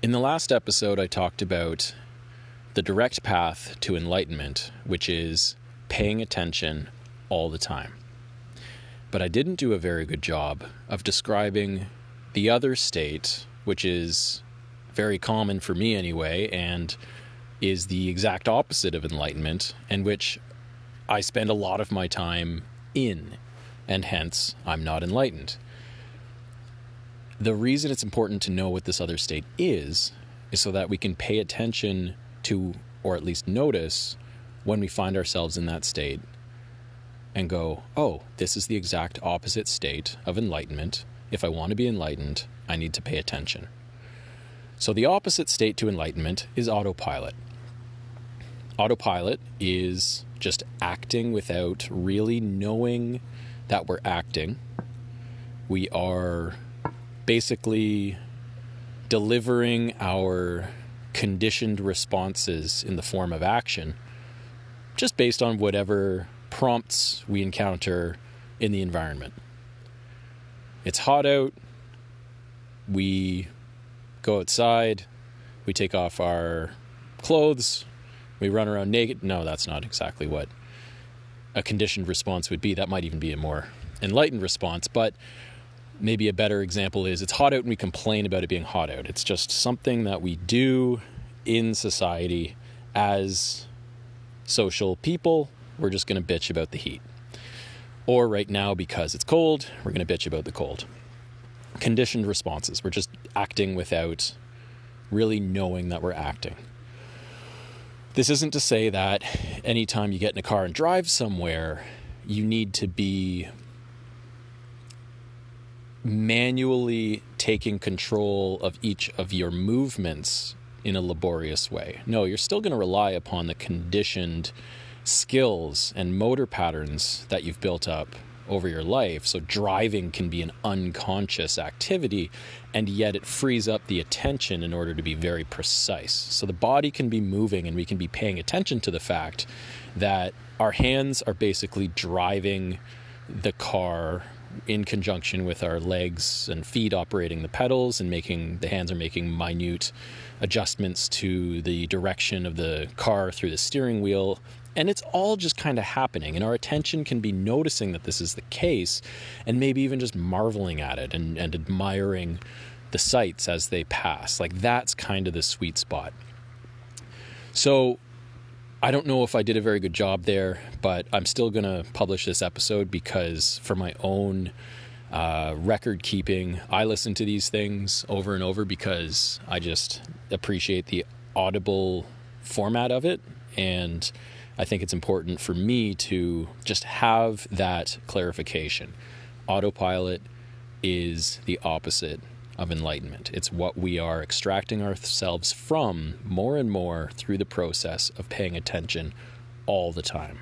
In the last episode, I talked about the direct path to enlightenment, which is paying attention all the time. But I didn't do a very good job of describing the other state, which is very common for me anyway, and is the exact opposite of enlightenment, and which I spend a lot of my time in, and hence I'm not enlightened. The reason it's important to know what this other state is is so that we can pay attention to, or at least notice, when we find ourselves in that state and go, oh, this is the exact opposite state of enlightenment. If I want to be enlightened, I need to pay attention. So, the opposite state to enlightenment is autopilot. Autopilot is just acting without really knowing that we're acting. We are basically delivering our conditioned responses in the form of action just based on whatever prompts we encounter in the environment. It's hot out. We go outside. We take off our clothes. We run around naked. No, that's not exactly what a conditioned response would be. That might even be a more enlightened response. But maybe a better example is it's hot out and we complain about it being hot out. It's just something that we do in society as social people. We're just going to bitch about the heat. Or right now, because it's cold, we're going to bitch about the cold. Conditioned responses. We're just acting without really knowing that we're acting. This isn't to say that anytime you get in a car and drive somewhere, you need to be manually taking control of each of your movements in a laborious way. No, you're still going to rely upon the conditioned skills and motor patterns that you've built up over your life. So, driving can be an unconscious activity, and yet it frees up the attention in order to be very precise. So, the body can be moving, and we can be paying attention to the fact that our hands are basically driving the car in conjunction with our legs and feet operating the pedals and making the hands are making minute adjustments to the direction of the car through the steering wheel. And it's all just kind of happening and our attention can be noticing that this is the case and maybe even just marveling at it and, and admiring the sights as they pass. Like that's kind of the sweet spot. So I don't know if I did a very good job there, but I'm still going to publish this episode because for my own uh, record keeping, I listen to these things over and over because I just appreciate the audible format of it. And I think it's important for me to just have that clarification. Autopilot is the opposite of enlightenment. It's what we are extracting ourselves from more and more through the process of paying attention all the time.